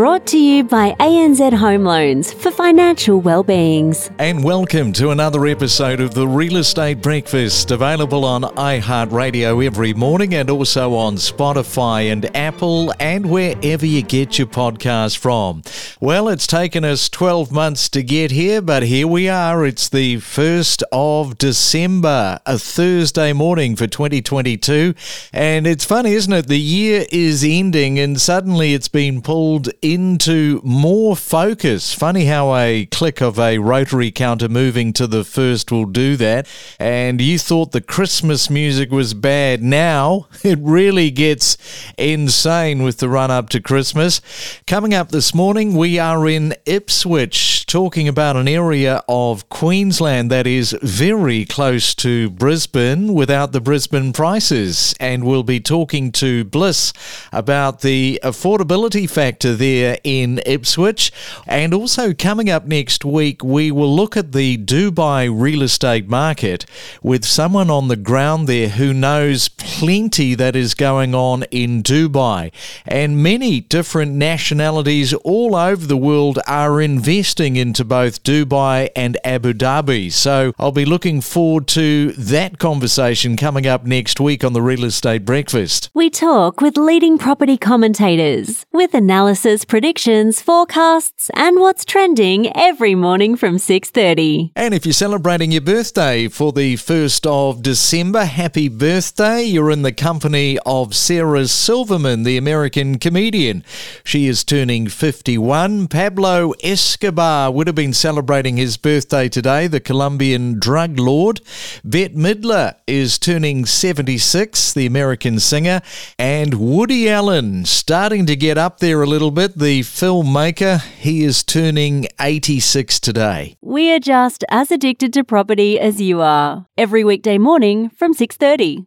brought to you by ANZ Home Loans for financial well-beings. And welcome to another episode of the Real Estate Breakfast, available on iHeartRadio every morning and also on Spotify and Apple and wherever you get your podcast from. Well, it's taken us 12 months to get here, but here we are. It's the 1st of December, a Thursday morning for 2022. And it's funny, isn't it? The year is ending and and suddenly it's been pulled into more focus. Funny how a click of a rotary counter moving to the first will do that. And you thought the Christmas music was bad. Now it really gets insane with the run up to Christmas. Coming up this morning, we are in Ipswich talking about an area of Queensland that is very close to Brisbane without the Brisbane prices. And we'll be talking to Bliss about the affordability factor there in Ipswich. And also coming up next week, we will look at the Dubai real estate market with someone on the ground there who knows plenty that is going on in Dubai. And many different nationalities all over the world are investing into both Dubai and Abu Dhabi. So I'll be looking forward to that conversation coming up next week on the Real Estate Breakfast. We talk with leading property commentators commentators with analysis, predictions, forecasts, and what's trending every morning from 6:30. And if you're celebrating your birthday for the 1st of December, happy birthday. You're in the company of Sarah Silverman, the American comedian. She is turning 51. Pablo Escobar would have been celebrating his birthday today, the Colombian drug lord. Bette Midler is turning 76, the American singer, and Woody Allen starting to get up there a little bit. The filmmaker, he is turning 86 today. We are just as addicted to property as you are. Every weekday morning from 6:30.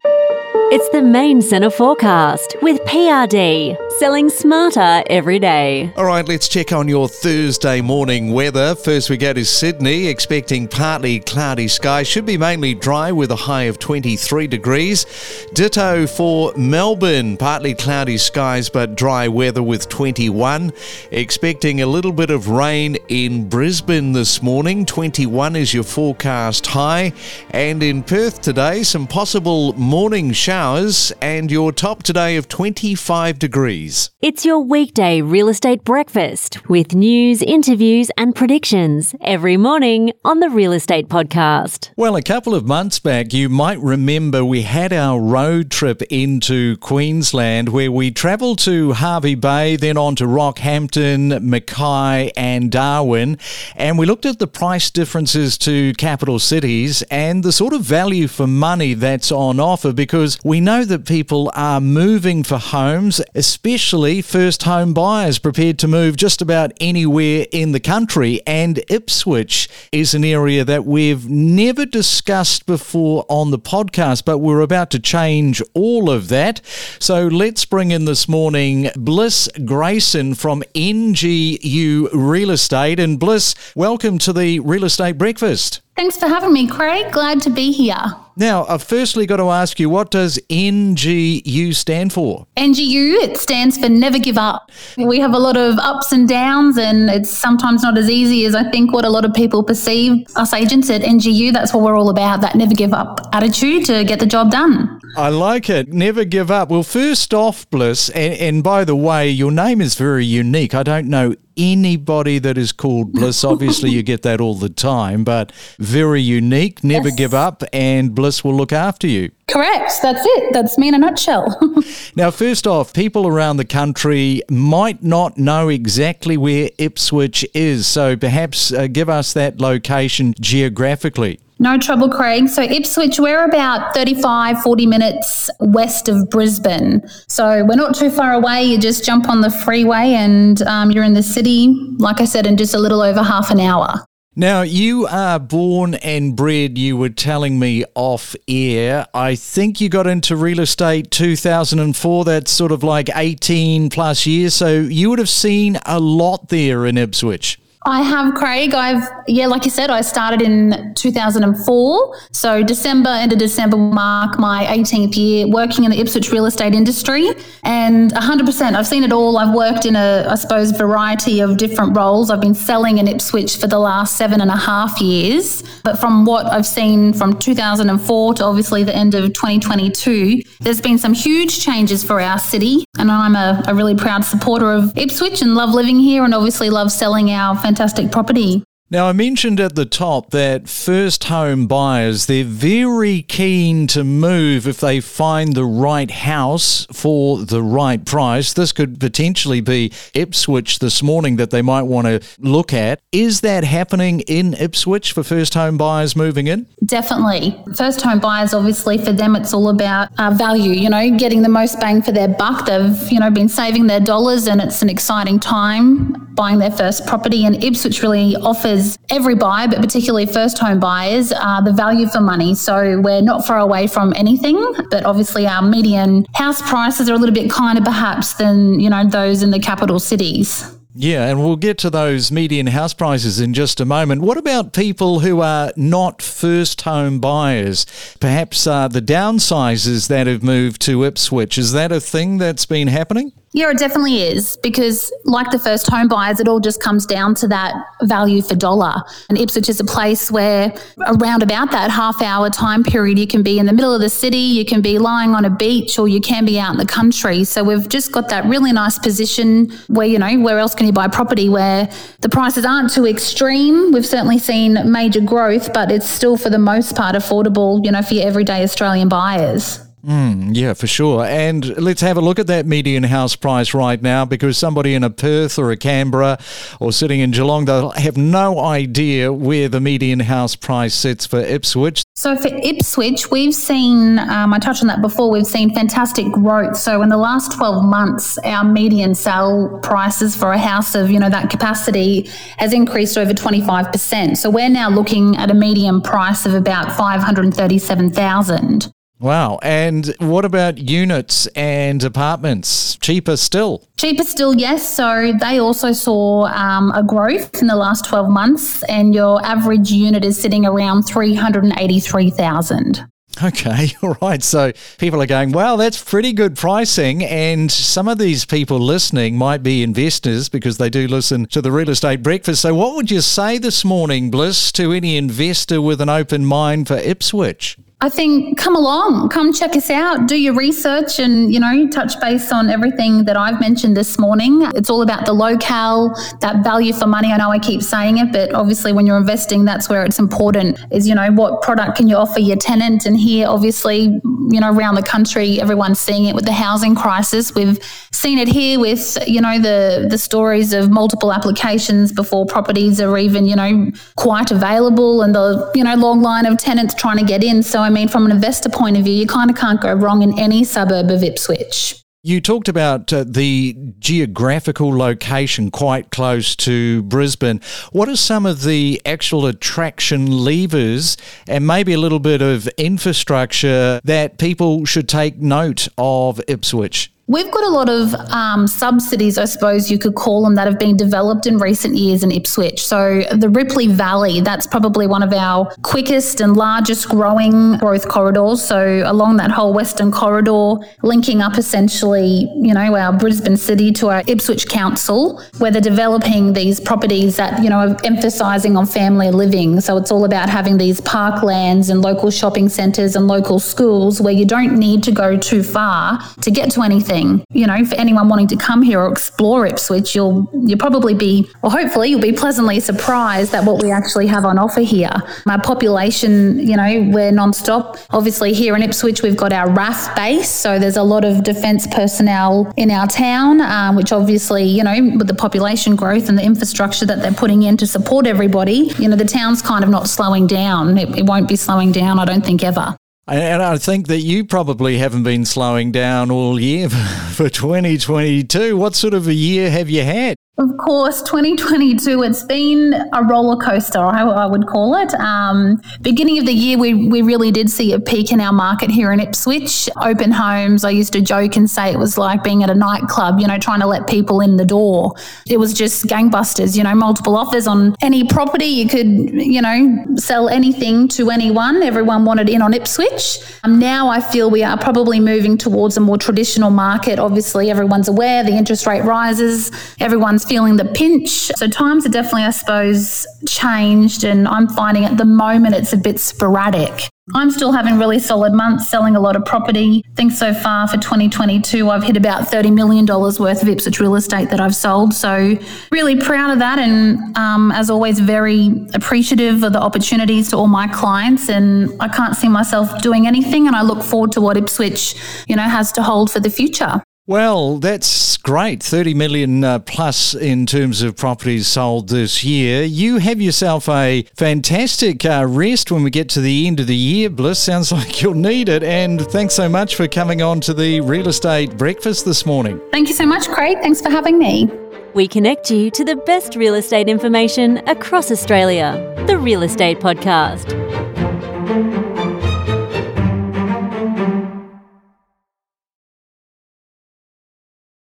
It's the main centre forecast with PRD, selling smarter every day. All right, let's check on your Thursday morning weather. First, we go to Sydney, expecting partly cloudy skies. Should be mainly dry with a high of 23 degrees. Ditto for Melbourne, partly cloudy skies but dry weather with 21. Expecting a little bit of rain in Brisbane this morning. 21 is your forecast high. And in Perth today, some possible morning showers showers and your top today of 25 degrees. It's your weekday real estate breakfast with news, interviews, and predictions every morning on the Real Estate Podcast. Well, a couple of months back, you might remember we had our road trip into Queensland where we travelled to Hervey Bay, then on to Rockhampton, Mackay, and Darwin. And we looked at the price differences to capital cities and the sort of value for money that's on offer because we know that people are moving for homes, especially first home buyers prepared to move just about anywhere in the country. And Ipswich is an area that we've never discussed before on the podcast, but we're about to change all of that. So let's bring in this morning Bliss Grayson from NGU Real Estate. And Bliss, welcome to the Real Estate Breakfast. Thanks for having me, Craig. Glad to be here. Now, I've firstly got to ask you, what does NGU stand for? NGU, it stands for Never Give Up. We have a lot of ups and downs, and it's sometimes not as easy as I think what a lot of people perceive. Us agents at NGU, that's what we're all about that never give up attitude to get the job done. I like it. Never give up. Well, first off, Bliss, and, and by the way, your name is very unique. I don't know anybody that is called Bliss. Obviously, you get that all the time, but very unique. Never yes. give up, and Bliss will look after you. Correct. That's it. That's me in a nutshell. now, first off, people around the country might not know exactly where Ipswich is, so perhaps uh, give us that location geographically. No trouble, Craig. So, Ipswich, we're about 35, 40 minutes west of Brisbane. So, we're not too far away. You just jump on the freeway and um, you're in the city, like I said, in just a little over half an hour. Now, you are born and bred, you were telling me off air. I think you got into real estate 2004. That's sort of like 18 plus years. So, you would have seen a lot there in Ipswich. I have, Craig. I've, yeah, like you said, I started in 2004. So December, end of December mark my 18th year working in the Ipswich real estate industry. And 100%, I've seen it all. I've worked in a, I suppose, variety of different roles. I've been selling in Ipswich for the last seven and a half years. But from what I've seen from 2004 to obviously the end of 2022, there's been some huge changes for our city. And I'm a, a really proud supporter of Ipswich and love living here and obviously love selling our fantastic property. Now, I mentioned at the top that first home buyers, they're very keen to move if they find the right house for the right price. This could potentially be Ipswich this morning that they might want to look at. Is that happening in Ipswich for first home buyers moving in? Definitely. First home buyers, obviously, for them, it's all about uh, value, you know, getting the most bang for their buck. They've, you know, been saving their dollars and it's an exciting time buying their first property. And Ipswich really offers every buyer, but particularly first home buyers, uh, the value for money. So we're not far away from anything, but obviously our median house prices are a little bit kinder perhaps than, you know, those in the capital cities. Yeah, and we'll get to those median house prices in just a moment. What about people who are not first home buyers? Perhaps uh, the downsizers that have moved to Ipswich. Is that a thing that's been happening? Yeah, it definitely is because, like the first home buyers, it all just comes down to that value for dollar. And Ipswich is a place where, around about that half hour time period, you can be in the middle of the city, you can be lying on a beach, or you can be out in the country. So we've just got that really nice position where, you know, where else can you buy property where the prices aren't too extreme? We've certainly seen major growth, but it's still, for the most part, affordable, you know, for your everyday Australian buyers. Mm, yeah, for sure. And let's have a look at that median house price right now because somebody in a Perth or a Canberra or sitting in Geelong, they'll have no idea where the median house price sits for Ipswich. So for Ipswich, we've seen, um, I touched on that before, we've seen fantastic growth. So in the last 12 months, our median sale prices for a house of, you know, that capacity has increased over 25%. So we're now looking at a median price of about 537,000. Wow. And what about units and apartments? Cheaper still? Cheaper still, yes. So they also saw um, a growth in the last 12 months, and your average unit is sitting around 383,000. Okay, all right. So people are going, well, that's pretty good pricing. And some of these people listening might be investors because they do listen to the real estate breakfast. So, what would you say this morning, Bliss, to any investor with an open mind for Ipswich? I think come along, come check us out, do your research and, you know, touch base on everything that I've mentioned this morning. It's all about the locale, that value for money. I know I keep saying it, but obviously when you're investing, that's where it's important is, you know, what product can you offer your tenant? And here, obviously, you know, around the country, everyone's seeing it with the housing crisis. We've seen it here with, you know, the, the stories of multiple applications before properties are even, you know, quite available and the, you know, long line of tenants trying to get in. So I'm mean, from an investor point of view, you kind of can't go wrong in any suburb of Ipswich. You talked about uh, the geographical location quite close to Brisbane. What are some of the actual attraction levers and maybe a little bit of infrastructure that people should take note of Ipswich? We've got a lot of um, subsidies, I suppose you could call them, that have been developed in recent years in Ipswich. So the Ripley Valley, that's probably one of our quickest and largest growing growth corridors. So along that whole western corridor, linking up essentially, you know, our Brisbane city to our Ipswich Council, where they're developing these properties that, you know, are emphasising on family living. So it's all about having these parklands and local shopping centres and local schools where you don't need to go too far to get to anything thing. You know, for anyone wanting to come here or explore Ipswich, you'll you'll probably be, or hopefully you'll be pleasantly surprised at what we actually have on offer here. My population, you know, we're non-stop. Obviously, here in Ipswich, we've got our RAAF base, so there's a lot of defence personnel in our town, um, which obviously, you know, with the population growth and the infrastructure that they're putting in to support everybody, you know, the town's kind of not slowing down. It, it won't be slowing down, I don't think ever. And I think that you probably haven't been slowing down all year for 2022. What sort of a year have you had? Of course, 2022, it's been a roller coaster, I, I would call it. Um, beginning of the year, we, we really did see a peak in our market here in Ipswich. Open homes, I used to joke and say it was like being at a nightclub, you know, trying to let people in the door. It was just gangbusters, you know, multiple offers on any property. You could, you know, sell anything to anyone. Everyone wanted in on Ipswich. Um, now I feel we are probably moving towards a more traditional market. Obviously, everyone's aware the interest rate rises, everyone's feeling the pinch. So times are definitely, I suppose, changed, and I'm finding at the moment it's a bit sporadic. I'm still having really solid months selling a lot of property. I think so far for 2022, I've hit about $30 million worth of Ipswich real estate that I've sold. So, really proud of that. And um, as always, very appreciative of the opportunities to all my clients. And I can't see myself doing anything. And I look forward to what Ipswich, you know, has to hold for the future. Well, that's great. 30 million uh, plus in terms of properties sold this year. You have yourself a fantastic uh, rest when we get to the end of the year, Bliss. Sounds like you'll need it. And thanks so much for coming on to the real estate breakfast this morning. Thank you so much, Craig. Thanks for having me. We connect you to the best real estate information across Australia. The Real Estate Podcast.